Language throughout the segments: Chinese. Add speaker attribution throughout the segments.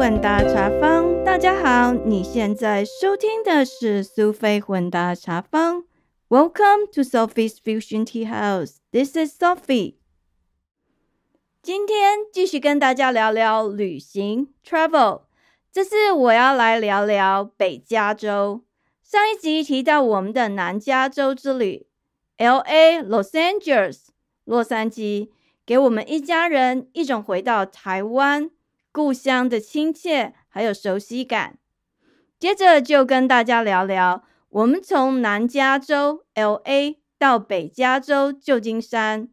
Speaker 1: 混搭茶坊，大家好，你现在收听的是苏菲混搭茶坊。Welcome to Sophie's Fusion Tea House. This is Sophie. 今天继续跟大家聊聊旅行 （travel）。这次我要来聊聊北加州。上一集提到我们的南加州之旅，L.A. Los Angeles 洛杉矶，给我们一家人一种回到台湾故乡的亲切还有熟悉感。接着就跟大家聊聊。我们从南加州 （L.A.） 到北加州旧金山，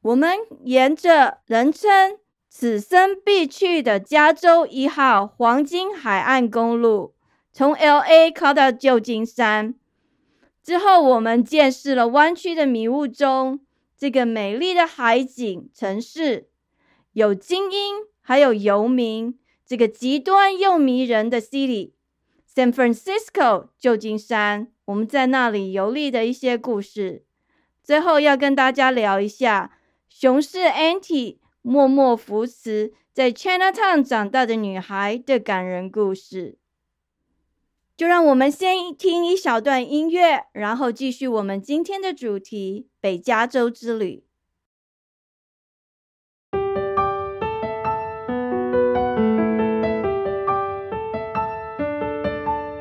Speaker 1: 我们沿着人称此生必去的加州一号黄金海岸公路，从 L.A. 靠到旧金山。之后，我们见识了弯曲的迷雾中这个美丽的海景城市，有精英，还有游民，这个极端又迷人的 City。San Francisco，旧金山，我们在那里游历的一些故事。最后要跟大家聊一下熊市 anti 默默扶持在 Chinatown 长大的女孩的感人故事。就让我们先听一小段音乐，然后继续我们今天的主题——北加州之旅。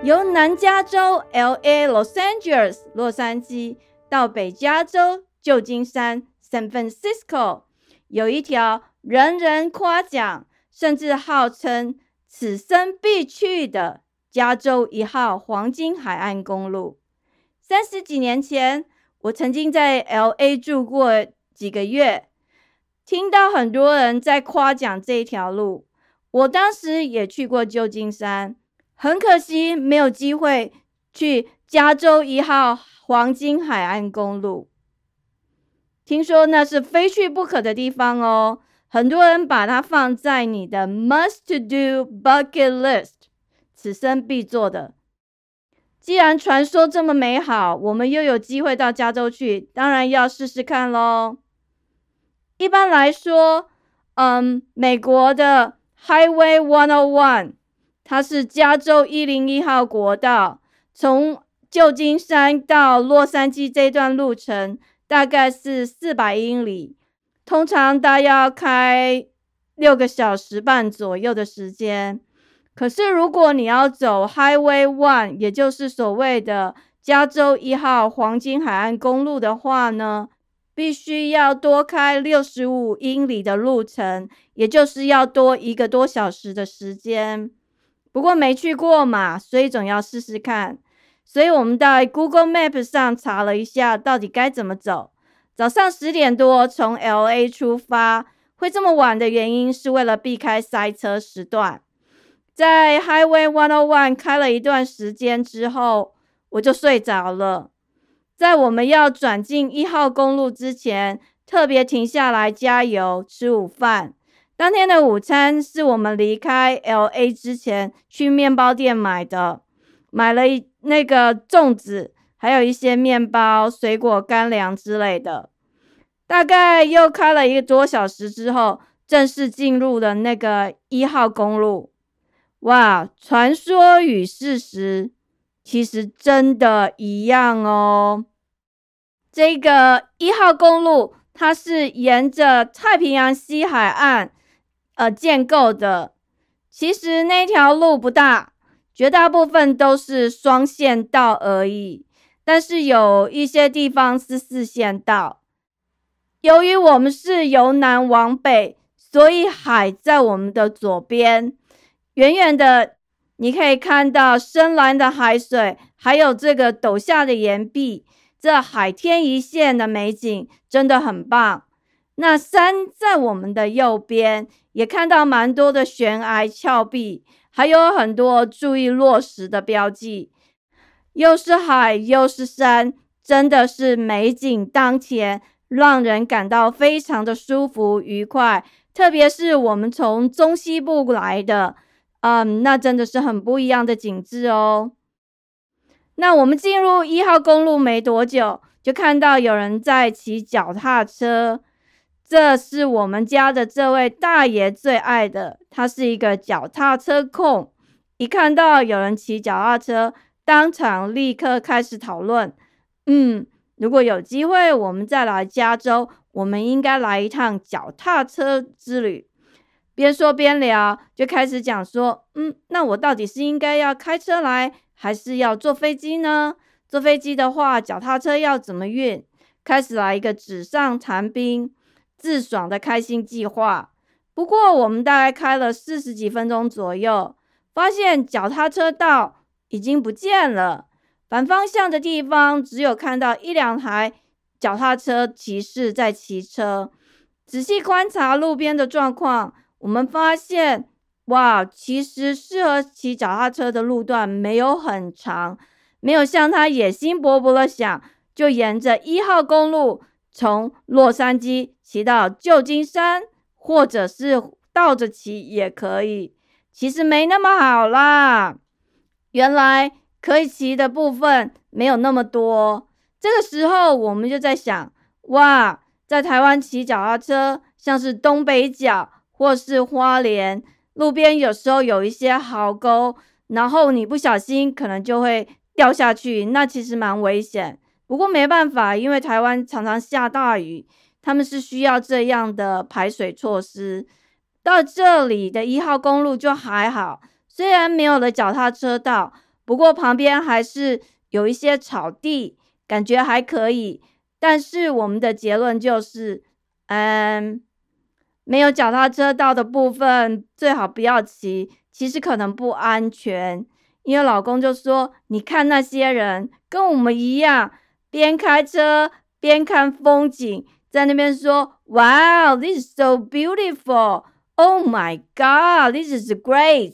Speaker 1: 由南加州 （L.A.） Los Angeles 洛杉矶到北加州旧金山 San Francisco，有一条人人夸奖，甚至号称此生必去的加州一号黄金海岸公路。三十几年前，我曾经在 L.A. 住过几个月，听到很多人在夸奖这一条路。我当时也去过旧金山。很可惜，没有机会去加州一号黄金海岸公路。听说那是非去不可的地方哦，很多人把它放在你的 must to do bucket list，此生必做的。既然传说这么美好，我们又有机会到加州去，当然要试试看喽。一般来说，嗯，美国的 Highway One O One。它是加州一零一号国道，从旧金山到洛杉矶这段路程大概是四百英里，通常大约要开六个小时半左右的时间。可是如果你要走 Highway One，也就是所谓的加州一号黄金海岸公路的话呢，必须要多开六十五英里的路程，也就是要多一个多小时的时间。不过没去过嘛，所以总要试试看。所以我们在 Google Map 上查了一下，到底该怎么走。早上十点多从 LA 出发，会这么晚的原因是为了避开塞车时段。在 Highway One O One 开了一段时间之后，我就睡着了。在我们要转进一号公路之前，特别停下来加油吃午饭。当天的午餐是我们离开 L A 之前去面包店买的，买了一那个粽子，还有一些面包、水果、干粮之类的。大概又开了一个多小时之后，正式进入了那个一号公路。哇，传说与事实其实真的一样哦。这个一号公路，它是沿着太平洋西海岸。呃，建构的其实那条路不大，绝大部分都是双线道而已。但是有一些地方是四线道。由于我们是由南往北，所以海在我们的左边。远远的你可以看到深蓝的海水，还有这个陡下的岩壁，这海天一线的美景真的很棒。那山在我们的右边。也看到蛮多的悬崖峭壁，还有很多注意落石的标记。又是海又是山，真的是美景当前，让人感到非常的舒服愉快。特别是我们从中西部来的，嗯，那真的是很不一样的景致哦。那我们进入一号公路没多久，就看到有人在骑脚踏车。这是我们家的这位大爷最爱的，他是一个脚踏车控。一看到有人骑脚踏车，当场立刻开始讨论。嗯，如果有机会，我们再来加州，我们应该来一趟脚踏车之旅。边说边聊，就开始讲说：嗯，那我到底是应该要开车来，还是要坐飞机呢？坐飞机的话，脚踏车要怎么运？开始来一个纸上谈兵。自爽的开心计划。不过，我们大概开了四十几分钟左右，发现脚踏车道已经不见了。反方向的地方只有看到一两台脚踏车骑士在骑车。仔细观察路边的状况，我们发现，哇，其实适合骑脚踏车的路段没有很长，没有像他野心勃勃的想，就沿着一号公路。从洛杉矶骑到旧金山，或者是倒着骑也可以。其实没那么好啦，原来可以骑的部分没有那么多。这个时候，我们就在想：哇，在台湾骑脚踏车，像是东北角或是花莲路边，有时候有一些壕沟，然后你不小心可能就会掉下去，那其实蛮危险。不过没办法，因为台湾常常下大雨，他们是需要这样的排水措施。到这里的一号公路就还好，虽然没有了脚踏车道，不过旁边还是有一些草地，感觉还可以。但是我们的结论就是，嗯，没有脚踏车道的部分最好不要骑，其实可能不安全。因为老公就说：“你看那些人跟我们一样。”边开车边看风景，在那边说：“Wow, this is so beautiful! Oh my God, this is great!”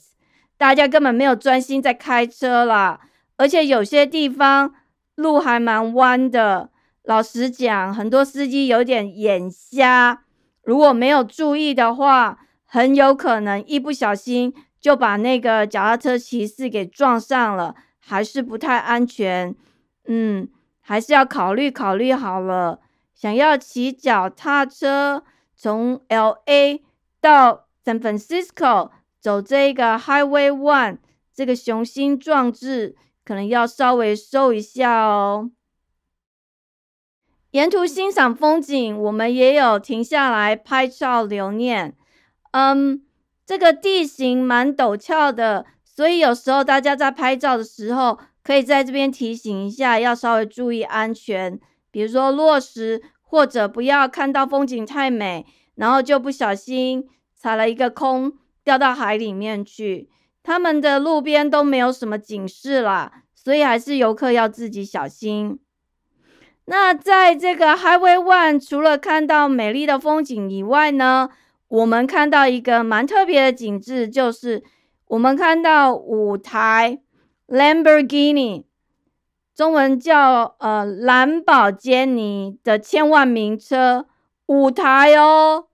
Speaker 1: 大家根本没有专心在开车啦，而且有些地方路还蛮弯的。老实讲，很多司机有点眼瞎，如果没有注意的话，很有可能一不小心就把那个脚踏车骑士给撞上了，还是不太安全。嗯。还是要考虑考虑好了。想要骑脚踏车从 L A 到 San Francisco 走这个 Highway One 这个雄心壮志，可能要稍微收一下哦。沿途欣赏风景，我们也有停下来拍照留念。嗯，这个地形蛮陡峭的，所以有时候大家在拍照的时候。可以在这边提醒一下，要稍微注意安全，比如说落石，或者不要看到风景太美，然后就不小心踩了一个空，掉到海里面去。他们的路边都没有什么警示啦，所以还是游客要自己小心。那在这个 Highway One，除了看到美丽的风景以外呢，我们看到一个蛮特别的景致，就是我们看到舞台。Lamborghini，中文叫呃兰博基尼的千万名车五台哦，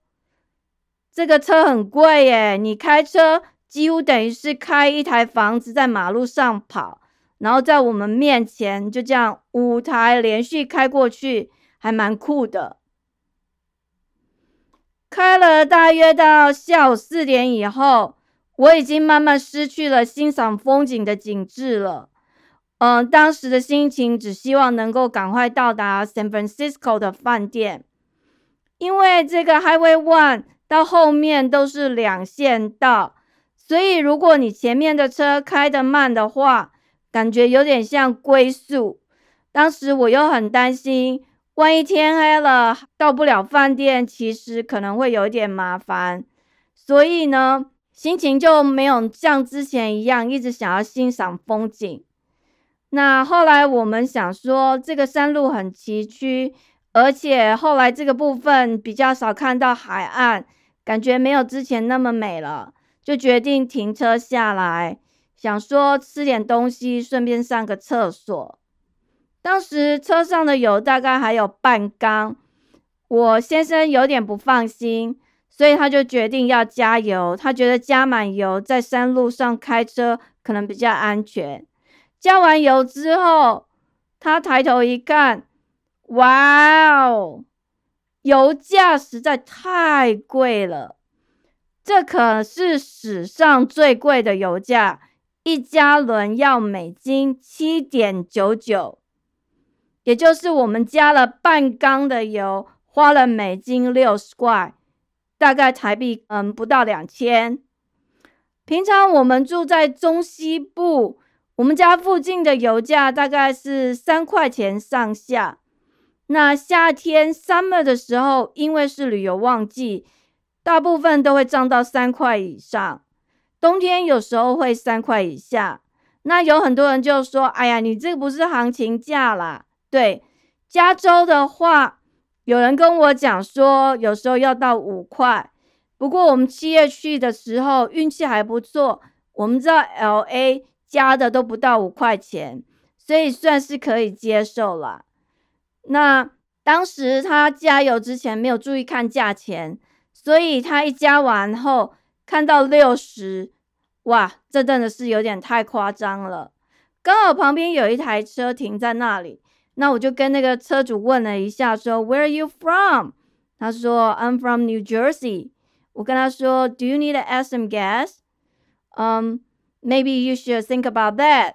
Speaker 1: 这个车很贵耶，你开车几乎等于是开一台房子在马路上跑，然后在我们面前就这样五台连续开过去，还蛮酷的。开了大约到下午四点以后。我已经慢慢失去了欣赏风景的景致了。嗯，当时的心情只希望能够赶快到达 San Francisco 的饭店，因为这个 Highway One 到后面都是两线道，所以如果你前面的车开得慢的话，感觉有点像龟速。当时我又很担心，万一天黑了到不了饭店，其实可能会有点麻烦。所以呢。心情就没有像之前一样一直想要欣赏风景。那后来我们想说，这个山路很崎岖，而且后来这个部分比较少看到海岸，感觉没有之前那么美了，就决定停车下来，想说吃点东西，顺便上个厕所。当时车上的油大概还有半缸，我先生有点不放心。所以他就决定要加油，他觉得加满油在山路上开车可能比较安全。加完油之后，他抬头一看，哇哦，油价实在太贵了，这可是史上最贵的油价，一加仑要美金七点九九，也就是我们加了半缸的油，花了美金六十块，大概台币嗯不到两千。平常我们住在中西部。我们家附近的油价大概是三块钱上下。那夏天 summer 的时候，因为是旅游旺季，大部分都会涨到三块以上。冬天有时候会三块以下。那有很多人就说：“哎呀，你这个不是行情价啦。”对，加州的话，有人跟我讲说，有时候要到五块。不过我们七月去的时候运气还不错，我们知道 LA。加的都不到五块钱，所以算是可以接受了。那当时他加油之前没有注意看价钱，所以他一加完后看到六十，哇，这真的是有点太夸张了。刚好旁边有一台车停在那里，那我就跟那个车主问了一下，说 Where are you from？他说 I'm from New Jersey。我跟他说 Do you need to add some gas？嗯。Maybe you should think about that。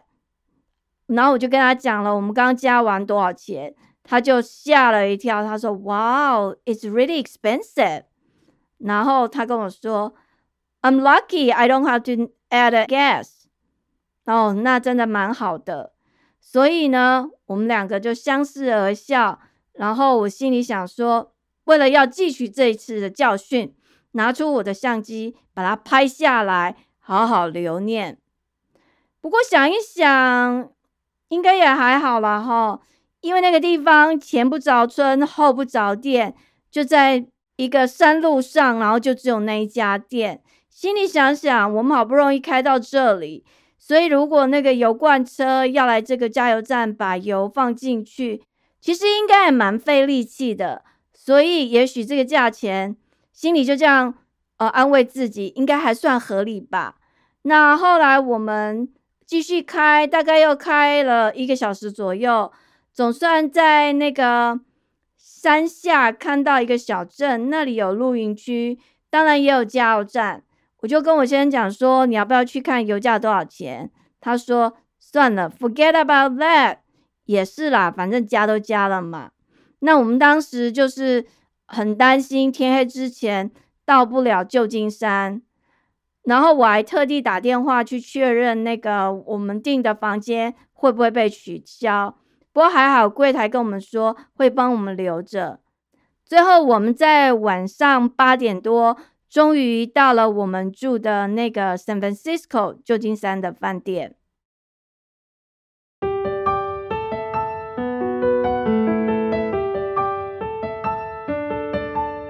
Speaker 1: 然后我就跟他讲了，我们刚加完多少钱，他就吓了一跳。他说：“Wow, it's really expensive。”然后他跟我说：“I'm lucky I don't have to add gas。”哦，那真的蛮好的。 所以呢，我们两个就相视而笑。然后我心里想说，为了要汲取这一次的教训，拿出我的相机把它拍下来。好好留念。不过想一想，应该也还好啦哈，因为那个地方前不着村后不着店，就在一个山路上，然后就只有那一家店。心里想想，我们好不容易开到这里，所以如果那个油罐车要来这个加油站把油放进去，其实应该也蛮费力气的。所以也许这个价钱，心里就这样呃安慰自己，应该还算合理吧。那后来我们继续开，大概又开了一个小时左右，总算在那个山下看到一个小镇，那里有露营区，当然也有加油站。我就跟我先生讲说，你要不要去看油价多少钱？他说算了，forget about that，也是啦，反正加都加了嘛。那我们当时就是很担心天黑之前到不了旧金山。然后我还特地打电话去确认那个我们订的房间会不会被取消，不过还好柜台跟我们说会帮我们留着。最后我们在晚上八点多终于到了我们住的那个 San Francisco 旧金山的饭店。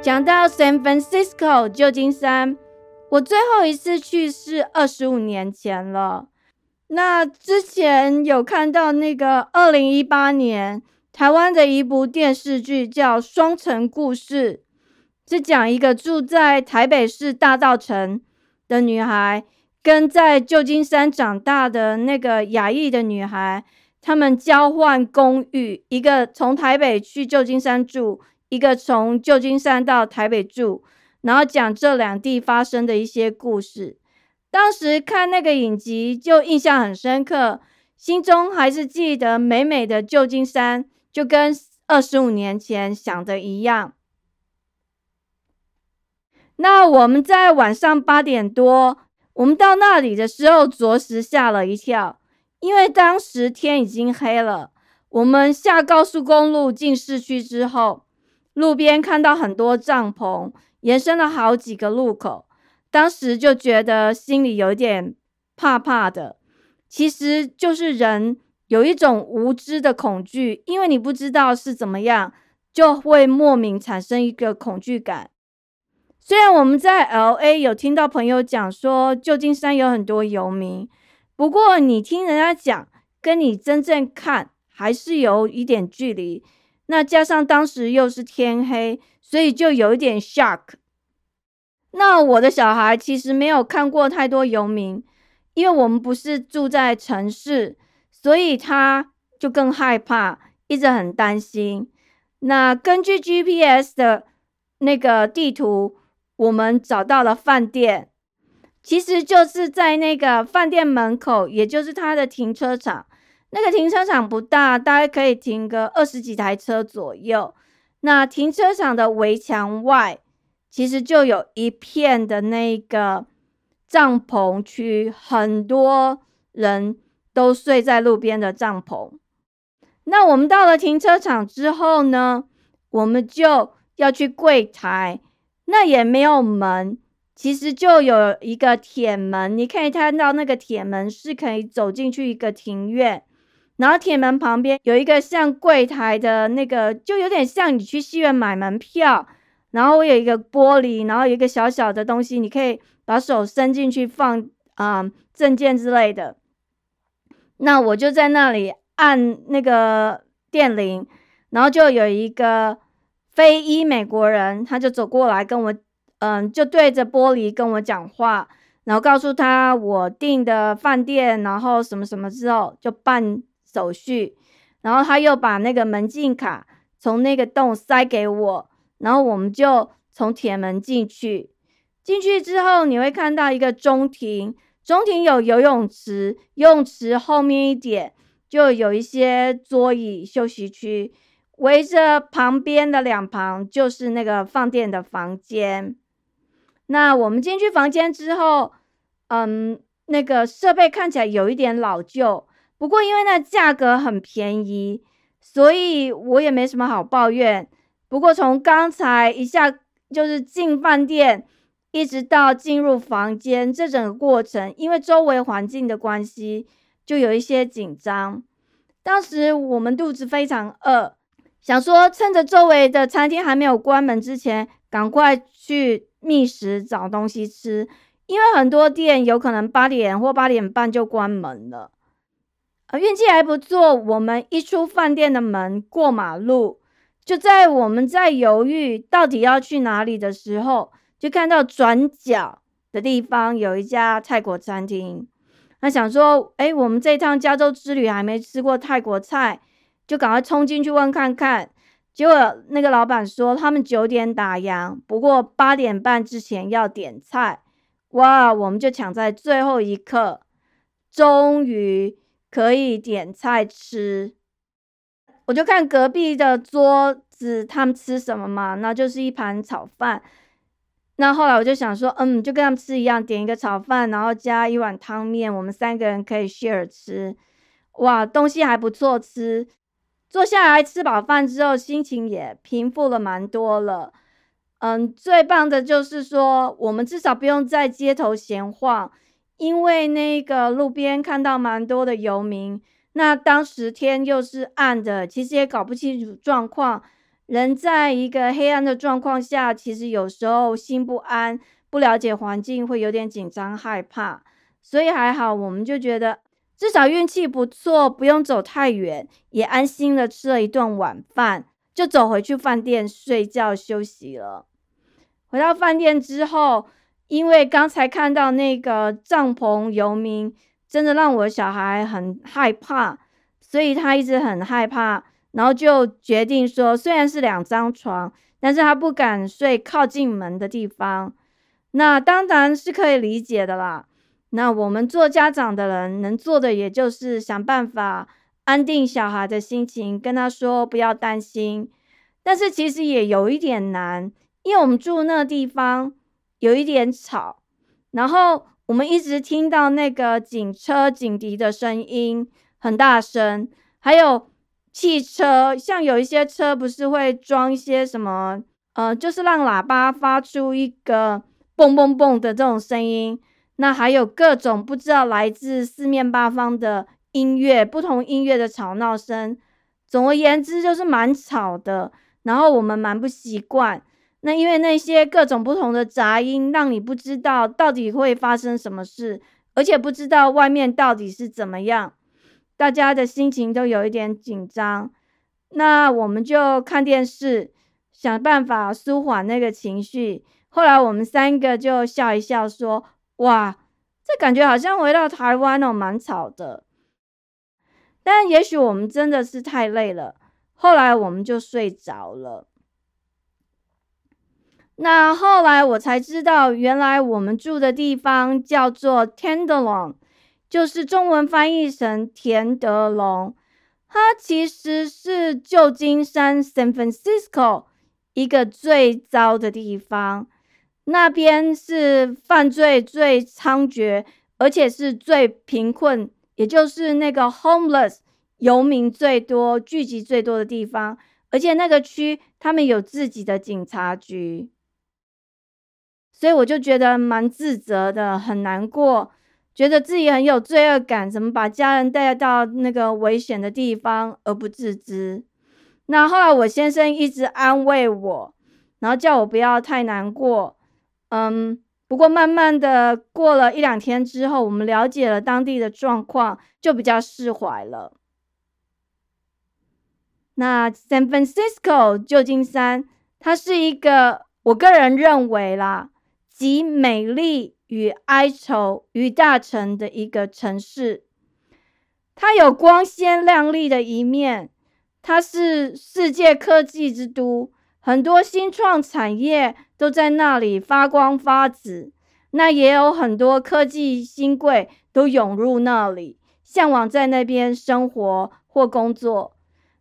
Speaker 1: 讲到 San Francisco 旧金山。我最后一次去是二十五年前了。那之前有看到那个二零一八年台湾的一部电视剧，叫《双城故事》，是讲一个住在台北市大道城的女孩，跟在旧金山长大的那个亚裔的女孩，他们交换公寓，一个从台北去旧金山住，一个从旧金山到台北住。然后讲这两地发生的一些故事，当时看那个影集就印象很深刻，心中还是记得美美的旧金山，就跟二十五年前想的一样。那我们在晚上八点多，我们到那里的时候，着实吓了一跳，因为当时天已经黑了。我们下高速公路进市区之后，路边看到很多帐篷。延伸了好几个路口，当时就觉得心里有点怕怕的。其实就是人有一种无知的恐惧，因为你不知道是怎么样，就会莫名产生一个恐惧感。虽然我们在 L A 有听到朋友讲说旧金山有很多游民，不过你听人家讲，跟你真正看还是有一点距离。那加上当时又是天黑。所以就有一点 shock。那我的小孩其实没有看过太多游民，因为我们不是住在城市，所以他就更害怕，一直很担心。那根据 GPS 的那个地图，我们找到了饭店，其实就是在那个饭店门口，也就是它的停车场。那个停车场不大，大概可以停个二十几台车左右。那停车场的围墙外，其实就有一片的那个帐篷区，很多人都睡在路边的帐篷。那我们到了停车场之后呢，我们就要去柜台，那也没有门，其实就有一个铁门，你可以看到那个铁门是可以走进去一个庭院。然后铁门旁边有一个像柜台的那个，就有点像你去戏院买门票，然后我有一个玻璃，然后有一个小小的东西，你可以把手伸进去放啊证件之类的。那我就在那里按那个电铃，然后就有一个非裔美国人，他就走过来跟我，嗯，就对着玻璃跟我讲话，然后告诉他我订的饭店，然后什么什么之后就办。手续，然后他又把那个门禁卡从那个洞塞给我，然后我们就从铁门进去。进去之后，你会看到一个中庭，中庭有游泳池，游泳池后面一点就有一些桌椅休息区，围着旁边的两旁就是那个放电的房间。那我们进去房间之后，嗯，那个设备看起来有一点老旧。不过，因为那价格很便宜，所以我也没什么好抱怨。不过，从刚才一下就是进饭店，一直到进入房间，这整个过程，因为周围环境的关系，就有一些紧张。当时我们肚子非常饿，想说趁着周围的餐厅还没有关门之前，赶快去觅食找东西吃，因为很多店有可能八点或八点半就关门了。呃，运气还不错。我们一出饭店的门，过马路，就在我们在犹豫到底要去哪里的时候，就看到转角的地方有一家泰国餐厅。那想说，哎，我们这趟加州之旅还没吃过泰国菜，就赶快冲进去问看看。结果那个老板说，他们九点打烊，不过八点半之前要点菜。哇，我们就抢在最后一刻，终于。可以点菜吃，我就看隔壁的桌子他们吃什么嘛，那就是一盘炒饭。那后来我就想说，嗯，就跟他们吃一样，点一个炒饭，然后加一碗汤面，我们三个人可以 share 吃。哇，东西还不错吃。坐下来吃饱饭之后，心情也平复了蛮多了。嗯，最棒的就是说，我们至少不用在街头闲晃。因为那个路边看到蛮多的游民，那当时天又是暗的，其实也搞不清楚状况。人在一个黑暗的状况下，其实有时候心不安，不了解环境，会有点紧张害怕。所以还好，我们就觉得至少运气不错，不用走太远，也安心的吃了一顿晚饭，就走回去饭店睡觉休息了。回到饭店之后。因为刚才看到那个帐篷游民，真的让我小孩很害怕，所以他一直很害怕，然后就决定说，虽然是两张床，但是他不敢睡靠近门的地方。那当然是可以理解的啦。那我们做家长的人能做的，也就是想办法安定小孩的心情，跟他说不要担心。但是其实也有一点难，因为我们住那个地方。有一点吵，然后我们一直听到那个警车警笛的声音很大声，还有汽车，像有一些车不是会装一些什么，呃，就是让喇叭发出一个嘣嘣嘣的这种声音。那还有各种不知道来自四面八方的音乐，不同音乐的吵闹声。总而言之，就是蛮吵的，然后我们蛮不习惯。那因为那些各种不同的杂音，让你不知道到底会发生什么事，而且不知道外面到底是怎么样，大家的心情都有一点紧张。那我们就看电视，想办法舒缓那个情绪。后来我们三个就笑一笑，说：“哇，这感觉好像回到台湾哦，蛮吵的。”但也许我们真的是太累了。后来我们就睡着了。那后来我才知道，原来我们住的地方叫做 Tenderloin，就是中文翻译成田德龙。它其实是旧金山 San Francisco 一个最糟的地方，那边是犯罪最猖獗，而且是最贫困，也就是那个 homeless 游民最多、聚集最多的地方。而且那个区他们有自己的警察局。所以我就觉得蛮自责的，很难过，觉得自己很有罪恶感，怎么把家人带到那个危险的地方而不自知？那后来我先生一直安慰我，然后叫我不要太难过。嗯，不过慢慢的过了一两天之后，我们了解了当地的状况，就比较释怀了。那 San Francisco 旧金山，它是一个我个人认为啦。集美丽与哀愁于大成的一个城市，它有光鲜亮丽的一面，它是世界科技之都，很多新创产业都在那里发光发紫。那也有很多科技新贵都涌入那里，向往在那边生活或工作。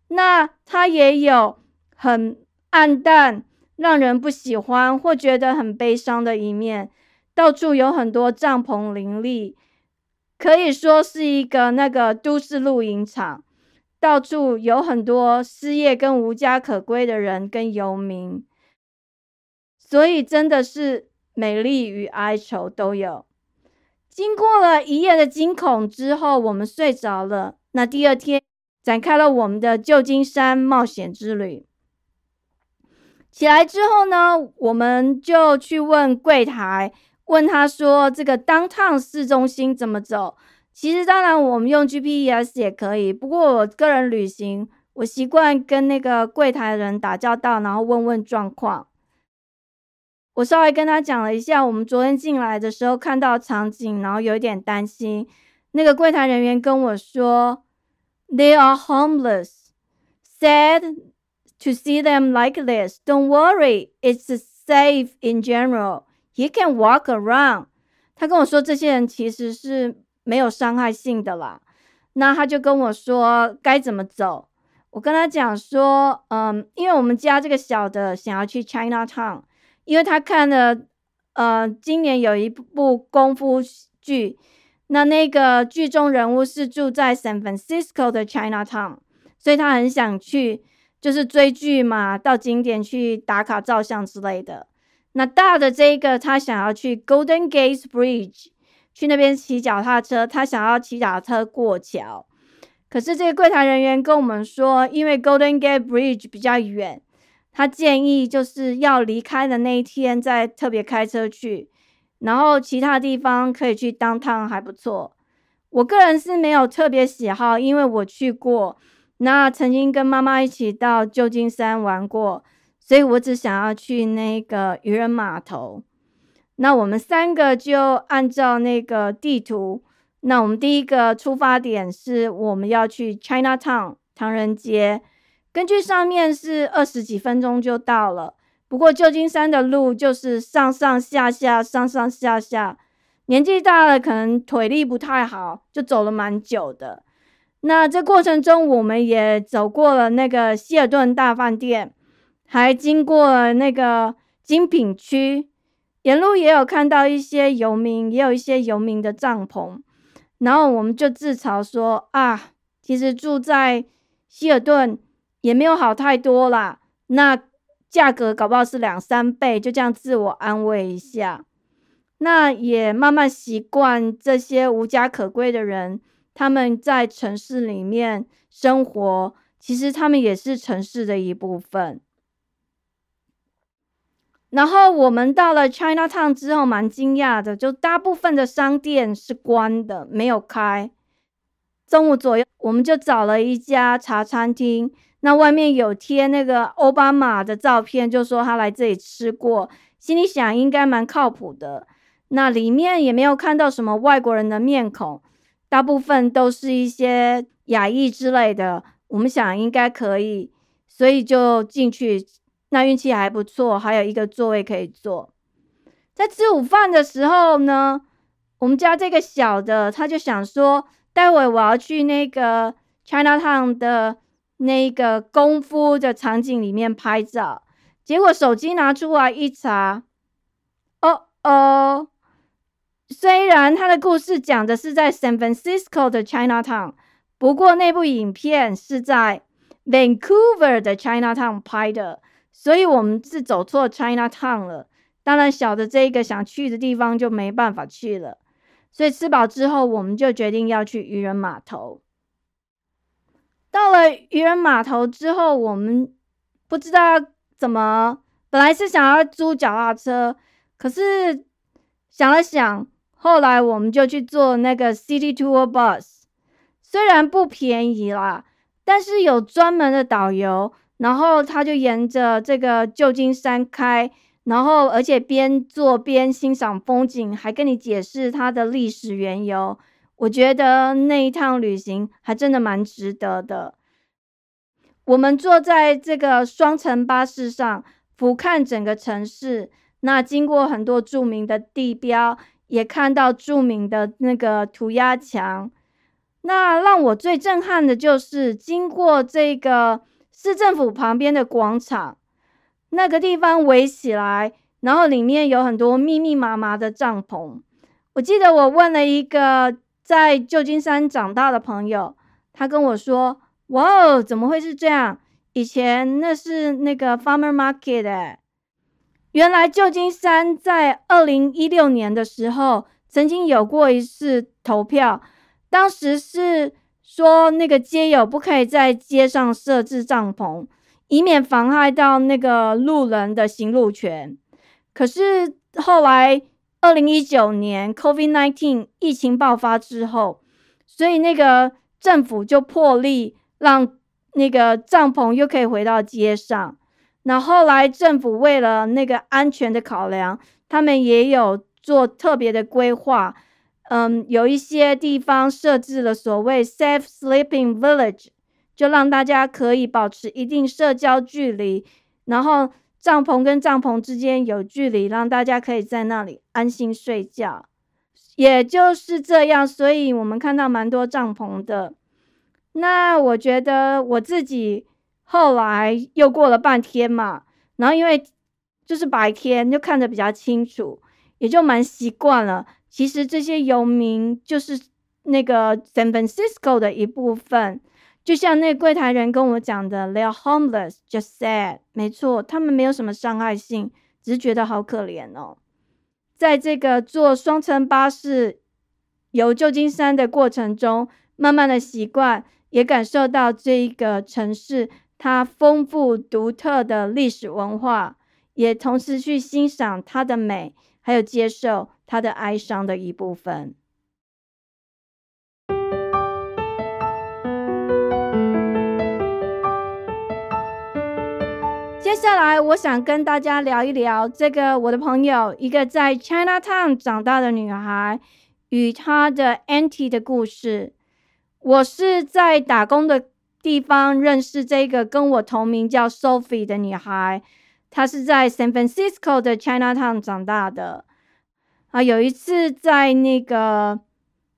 Speaker 1: 那它也有很暗淡。让人不喜欢或觉得很悲伤的一面，到处有很多帐篷林立，可以说是一个那个都市露营场。到处有很多失业跟无家可归的人跟游民，所以真的是美丽与哀愁都有。经过了一夜的惊恐之后，我们睡着了。那第二天展开了我们的旧金山冒险之旅。起来之后呢，我们就去问柜台，问他说：“这个当趟市中心怎么走？”其实当然我们用 GPS 也可以，不过我个人旅行，我习惯跟那个柜台人打交道，然后问问状况。我稍微跟他讲了一下我们昨天进来的时候看到场景，然后有一点担心。那个柜台人员跟我说：“They are homeless, sad。” to see them like this. Don't worry, it's safe in general. He can walk around. 他跟我说，这些人其实是没有伤害性的啦。那他就跟我说该怎么走。我跟他讲说，嗯，因为我们家这个小的想要去 China Town，因为他看了，呃，今年有一部功夫剧，那那个剧中人物是住在 San Francisco 的 China Town，所以他很想去。就是追剧嘛，到景点去打卡照相之类的。那大的这个，他想要去 Golden Gate Bridge，去那边骑脚踏车。他想要骑脚踏车过桥，可是这个柜台人员跟我们说，因为 Golden Gate Bridge 比较远，他建议就是要离开的那一天再特别开车去，然后其他地方可以去当趟还不错。我个人是没有特别喜好，因为我去过。那曾经跟妈妈一起到旧金山玩过，所以我只想要去那个渔人码头。那我们三个就按照那个地图，那我们第一个出发点是我们要去 China Town 唐人街，根据上面是二十几分钟就到了。不过旧金山的路就是上上下下，上上下下，年纪大了可能腿力不太好，就走了蛮久的。那这过程中，我们也走过了那个希尔顿大饭店，还经过了那个精品区，沿路也有看到一些游民，也有一些游民的帐篷。然后我们就自嘲说：“啊，其实住在希尔顿也没有好太多啦，那价格搞不好是两三倍。”就这样自我安慰一下。那也慢慢习惯这些无家可归的人。他们在城市里面生活，其实他们也是城市的一部分。然后我们到了 China Town 之后，蛮惊讶的，就大部分的商店是关的，没有开。中午左右，我们就找了一家茶餐厅，那外面有贴那个奥巴马的照片，就说他来这里吃过，心里想应该蛮靠谱的。那里面也没有看到什么外国人的面孔。大部分都是一些亚裔之类的，我们想应该可以所以就进去。那运气还不错，还有一个座位可以坐。在吃午饭的时候呢，我们家这个小的他就想说，待会我要去那个 China Town 的那个功夫的场景里面拍照。结果手机拿出来一查，哦哦，虽然他的故事讲的是在 San Francisco 的 China Town，不过那部影片是在 Vancouver 的 China Town 拍的。所以我们是走错 China Town 了，当然小的这个想去的地方就没办法去了。所以吃饱之后，我们就决定要去渔人码头。到了渔人码头之后，我们不知道怎么，本来是想要租脚踏车，可是想了想，后来我们就去坐那个 City Tour Bus，虽然不便宜啦，但是有专门的导游。然后他就沿着这个旧金山开，然后而且边坐边欣赏风景，还跟你解释它的历史缘由。我觉得那一趟旅行还真的蛮值得的。我们坐在这个双层巴士上，俯瞰整个城市，那经过很多著名的地标，也看到著名的那个涂鸦墙。那让我最震撼的就是经过这个。市政府旁边的广场，那个地方围起来，然后里面有很多密密麻麻的帐篷。我记得我问了一个在旧金山长大的朋友，他跟我说：“哇哦，怎么会是这样？以前那是那个 Farmer Market 哎，原来旧金山在二零一六年的时候曾经有过一次投票，当时是。”说那个街友不可以在街上设置帐篷，以免妨害到那个路人的行路权。可是后来，二零一九年 COVID-19 疫情爆发之后，所以那个政府就破例让那个帐篷又可以回到街上。那后来政府为了那个安全的考量，他们也有做特别的规划。嗯，有一些地方设置了所谓 safe sleeping village，就让大家可以保持一定社交距离，然后帐篷跟帐篷之间有距离，让大家可以在那里安心睡觉。也就是这样，所以我们看到蛮多帐篷的。那我觉得我自己后来又过了半天嘛，然后因为就是白天就看得比较清楚，也就蛮习惯了。其实这些游民就是那个 San Francisco 的一部分，就像那柜台人跟我讲的，They're homeless, just sad。没错，他们没有什么伤害性，只是觉得好可怜哦。在这个坐双层巴士游旧金山的过程中，慢慢的习惯，也感受到这一个城市它丰富独特的历史文化，也同时去欣赏它的美，还有接受。它的哀伤的一部分。接下来，我想跟大家聊一聊这个我的朋友，一个在 China Town 长大的女孩与她的 Auntie 的故事。我是在打工的地方认识这个跟我同名叫 Sophie 的女孩，她是在 San Francisco 的 China Town 长大的。啊，有一次在那个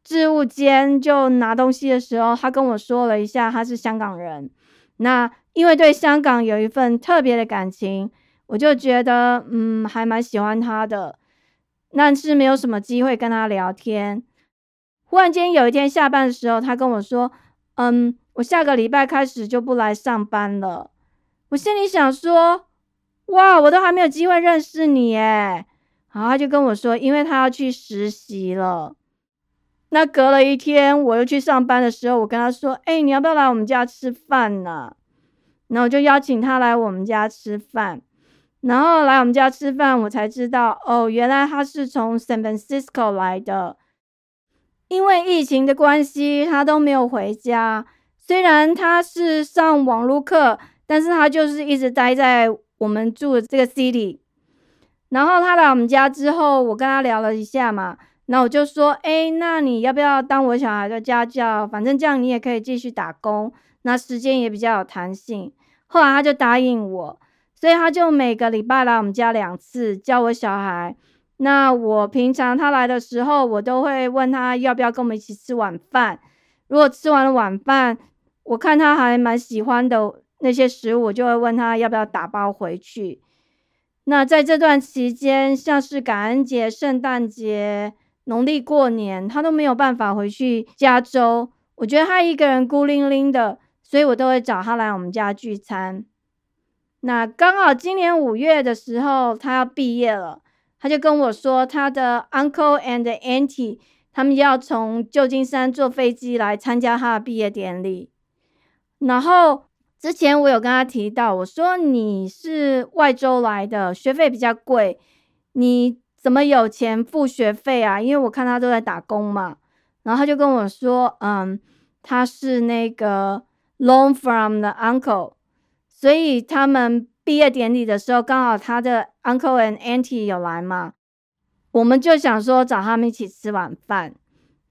Speaker 1: 置物间就拿东西的时候，她跟我说了一下她是香港人。那因为对香港有一份特别的感情，我就觉得嗯还蛮喜欢他的，但是没有什么机会跟他聊天。忽然间有一天下班的时候，他跟我说：“嗯，我下个礼拜开始就不来上班了。”我心里想说：“哇，我都还没有机会认识你诶然后他就跟我说，因为他要去实习了。那隔了一天，我又去上班的时候，我跟他说：“哎，你要不要来我们家吃饭呢？”然后我就邀请他来我们家吃饭。然后来我们家吃饭，我才知道，哦，原来他是从 San Francisco 来的。因为疫情的关系，他都没有回家。虽然他是上网络课，但是他就是一直待在我们住的这个 city。然后他来我们家之后，我跟他聊了一下嘛，那我就说，哎，那你要不要当我小孩的家教？反正这样你也可以继续打工，那时间也比较有弹性。后来他就答应我，所以他就每个礼拜来我们家两次教我小孩。那我平常他来的时候，我都会问他要不要跟我们一起吃晚饭。如果吃完了晚饭，我看他还蛮喜欢的那些食物，我就会问他要不要打包回去。那在这段期间，像是感恩节、圣诞节、农历过年，他都没有办法回去加州。我觉得他一个人孤零零的，所以我都会找他来我们家聚餐。那刚好今年五月的时候，他要毕业了。他就跟我说，他的 uncle and auntie 他们要从旧金山坐飞机来参加他的毕业典礼。然后之前我有跟他提到，我说你是外州来的，学费比较贵，你怎么有钱付学费啊？因为我看他都在打工嘛。然后他就跟我说，嗯，他是那个 loan from the uncle，所以他们。毕业典礼的时候，刚好他的 uncle and auntie 有来嘛，我们就想说找他们一起吃晚饭。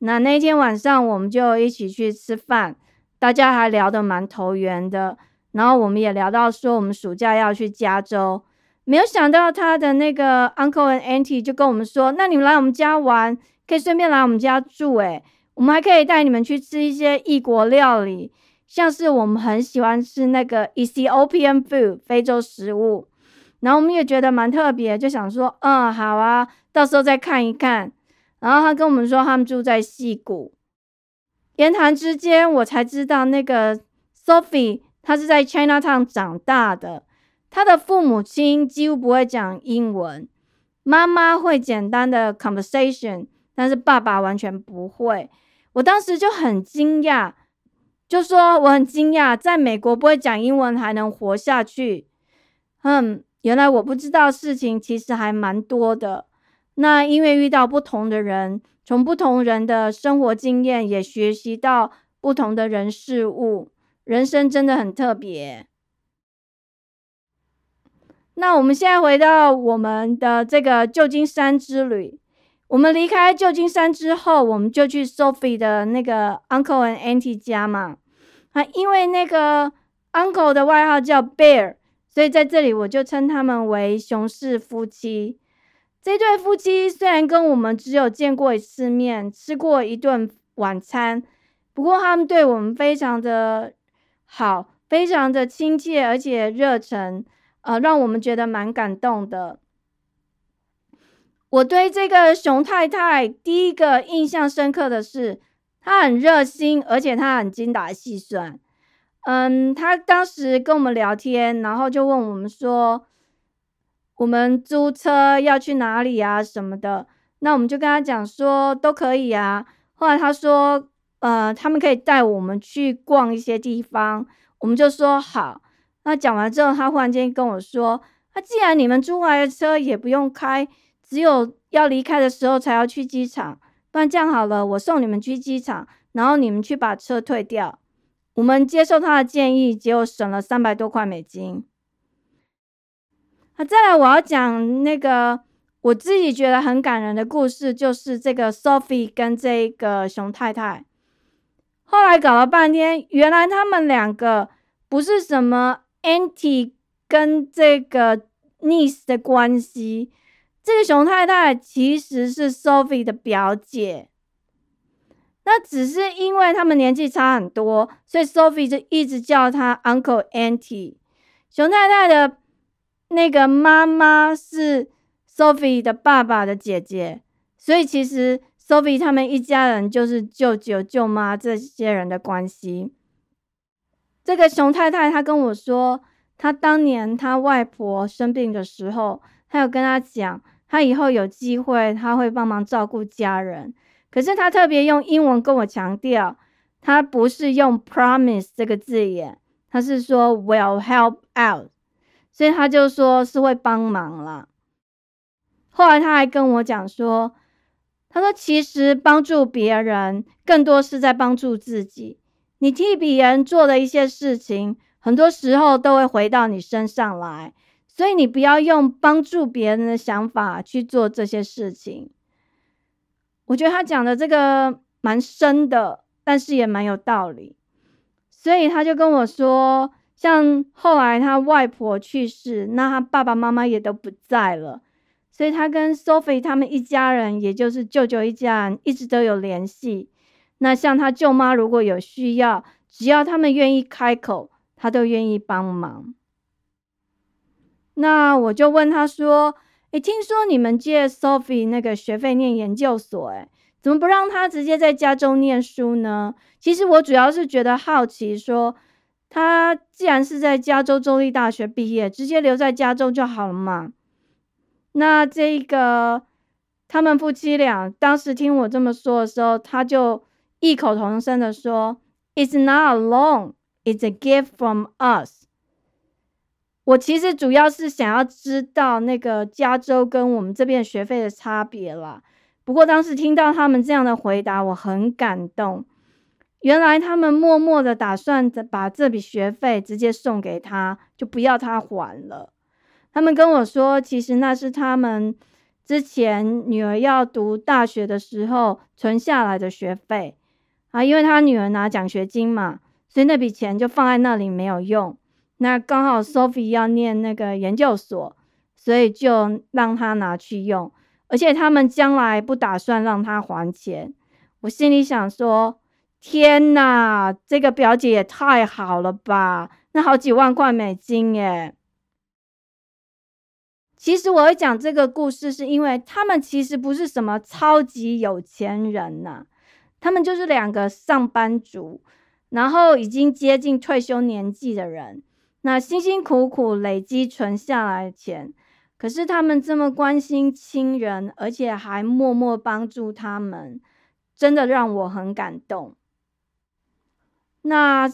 Speaker 1: 那那天晚上我们就一起去吃饭，大家还聊得蛮投缘的。然后我们也聊到说我们暑假要去加州，没有想到他的那个 uncle and auntie 就跟我们说：“那你们来我们家玩，可以顺便来我们家住，诶，我们还可以带你们去吃一些异国料理。”像是我们很喜欢吃那个 Ethiopian food 非洲食物，然后我们也觉得蛮特别，就想说，嗯，好啊，到时候再看一看。然后他跟我们说，他们住在溪谷。言谈之间，我才知道那个 Sophie 她是在 Chinatown 长大的，她的父母亲几乎不会讲英文，妈妈会简单的 conversation，但是爸爸完全不会。我当时就很惊讶。就说我很惊讶，在美国不会讲英文还能活下去。嗯，原来我不知道事情其实还蛮多的。那因为遇到不同的人，从不同人的生活经验也学习到不同的人事物，人生真的很特别。那我们现在回到我们的这个旧金山之旅。我们离开旧金山之后，我们就去 Sophie 的那个 uncle and auntie 家嘛。啊，因为那个 uncle 的外号叫 Bear，所以在这里我就称他们为熊氏夫妻。这对夫妻虽然跟我们只有见过一次面，吃过一顿晚餐，不过他们对我们非常的好，非常的亲切，而且热忱，呃，让我们觉得蛮感动的。我对这个熊太太第一个印象深刻的是，她很热心，而且她很精打细算。嗯，她当时跟我们聊天，然后就问我们说，我们租车要去哪里啊什么的。那我们就跟他讲说都可以啊。后来他说，呃，他们可以带我们去逛一些地方，我们就说好。那讲完之后，他忽然间跟我说，那既然你们租来的车也不用开。只有要离开的时候才要去机场，不然这样好了，我送你们去机场，然后你们去把车退掉。我们接受他的建议，结果省了三百多块美金。那再来，我要讲那个我自己觉得很感人的故事，就是这个 Sophie 跟这个熊太太，后来搞了半天，原来他们两个不是什么 a n t i 跟这个 Niece 的关系。这个熊太太其实是 Sophie 的表姐，那只是因为他们年纪差很多，所以 Sophie 就一直叫她 Uncle Auntie。熊太太的那个妈妈是 Sophie 的爸爸的姐姐，所以其实 Sophie 他们一家人就是舅舅、舅妈这些人的关系。这个熊太太她跟我说，她当年她外婆生病的时候，她有跟她讲。他以后有机会，他会帮忙照顾家人。可是他特别用英文跟我强调，他不是用 promise 这个字眼，他是说 will help out，所以他就说是会帮忙啦。后来他还跟我讲说，他说其实帮助别人更多是在帮助自己。你替别人做的一些事情，很多时候都会回到你身上来。所以你不要用帮助别人的想法去做这些事情。我觉得他讲的这个蛮深的，但是也蛮有道理。所以他就跟我说，像后来他外婆去世，那他爸爸妈妈也都不在了，所以他跟 Sophie 他们一家人，也就是舅舅一家人，一直都有联系。那像他舅妈如果有需要，只要他们愿意开口，他都愿意帮忙。那我就问他说：“诶，听说你们借 Sophie 那个学费念研究所，诶，怎么不让他直接在加州念书呢？”其实我主要是觉得好奇，说。他既然是在加州州立大学毕业，直接留在加州就好了嘛。那这个他们夫妻俩当时听我这么说的时候，他就异口同声的说：“It's not a loan, it's a gift from us。”我其实主要是想要知道那个加州跟我们这边学费的差别啦。不过当时听到他们这样的回答，我很感动。原来他们默默的打算把这笔学费直接送给他，就不要他还了。他们跟我说，其实那是他们之前女儿要读大学的时候存下来的学费啊，因为他女儿拿奖学金嘛，所以那笔钱就放在那里没有用。那刚好 Sophie 要念那个研究所，所以就让他拿去用，而且他们将来不打算让他还钱。我心里想说。天呐，这个表姐也太好了吧！那好几万块美金耶。其实我会讲这个故事，是因为他们其实不是什么超级有钱人呐，他们就是两个上班族，然后已经接近退休年纪的人，那辛辛苦苦累积存下来的钱，可是他们这么关心亲人，而且还默默帮助他们，真的让我很感动。那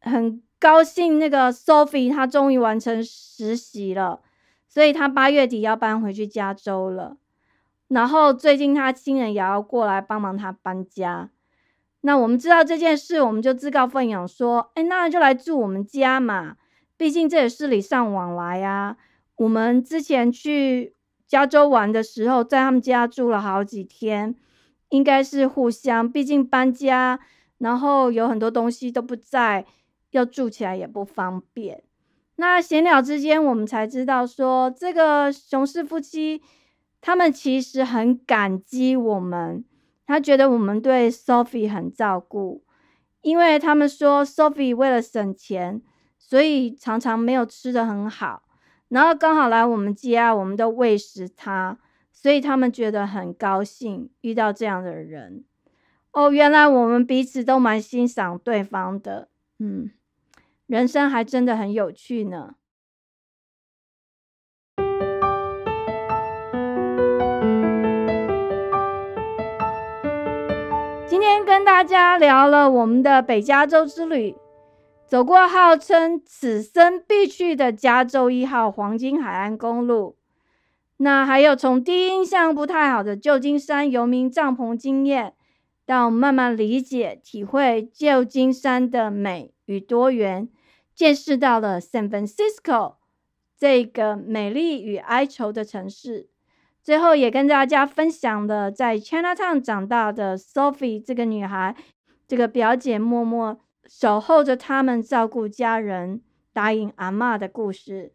Speaker 1: 很高兴，那个 Sophie 她终于完成实习了，所以她八月底要搬回去加州了。然后最近她亲人也要过来帮忙她搬家。那我们知道这件事，我们就自告奋勇说：“哎，那就来住我们家嘛，毕竟这也是礼尚往来呀。”我们之前去加州玩的时候，在他们家住了好几天，应该是互相，毕竟搬家。然后有很多东西都不在，要住起来也不方便。那闲聊之间，我们才知道说，这个熊氏夫妻他们其实很感激我们，他觉得我们对 Sophie 很照顾，因为他们说 Sophie 为了省钱，所以常常没有吃的很好，然后刚好来我们家，我们都喂食它，所以他们觉得很高兴遇到这样的人。哦，原来我们彼此都蛮欣赏对方的，嗯，人生还真的很有趣呢。今天跟大家聊了我们的北加州之旅，走过号称此生必去的加州一号黄金海岸公路，那还有从第一印象不太好的旧金山游民帐篷经验。到慢慢理解、体会旧金山的美与多元，见识到了 San Francisco 这个美丽与哀愁的城市。最后也跟大家分享了在 Chinatown 长大的 Sophie 这个女孩，这个表姐默默守候着他们，照顾家人，答应阿妈的故事。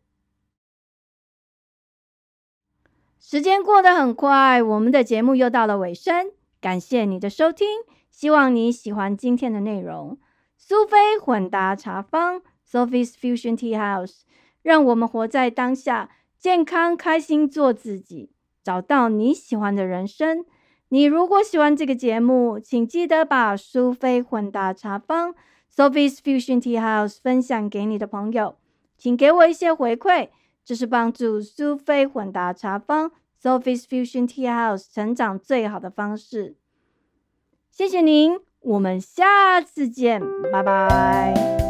Speaker 1: 时间过得很快，我们的节目又到了尾声。感谢你的收听，希望你喜欢今天的内容。苏菲混搭茶坊 （Sophie's Fusion Tea House），让我们活在当下，健康开心做自己，找到你喜欢的人生。你如果喜欢这个节目，请记得把苏菲混搭茶坊 （Sophie's Fusion Tea House） 分享给你的朋友，请给我一些回馈，这是帮助苏菲混搭茶坊。Sophie's Fusion Tea House 成长最好的方式。谢谢您，我们下次见，拜拜。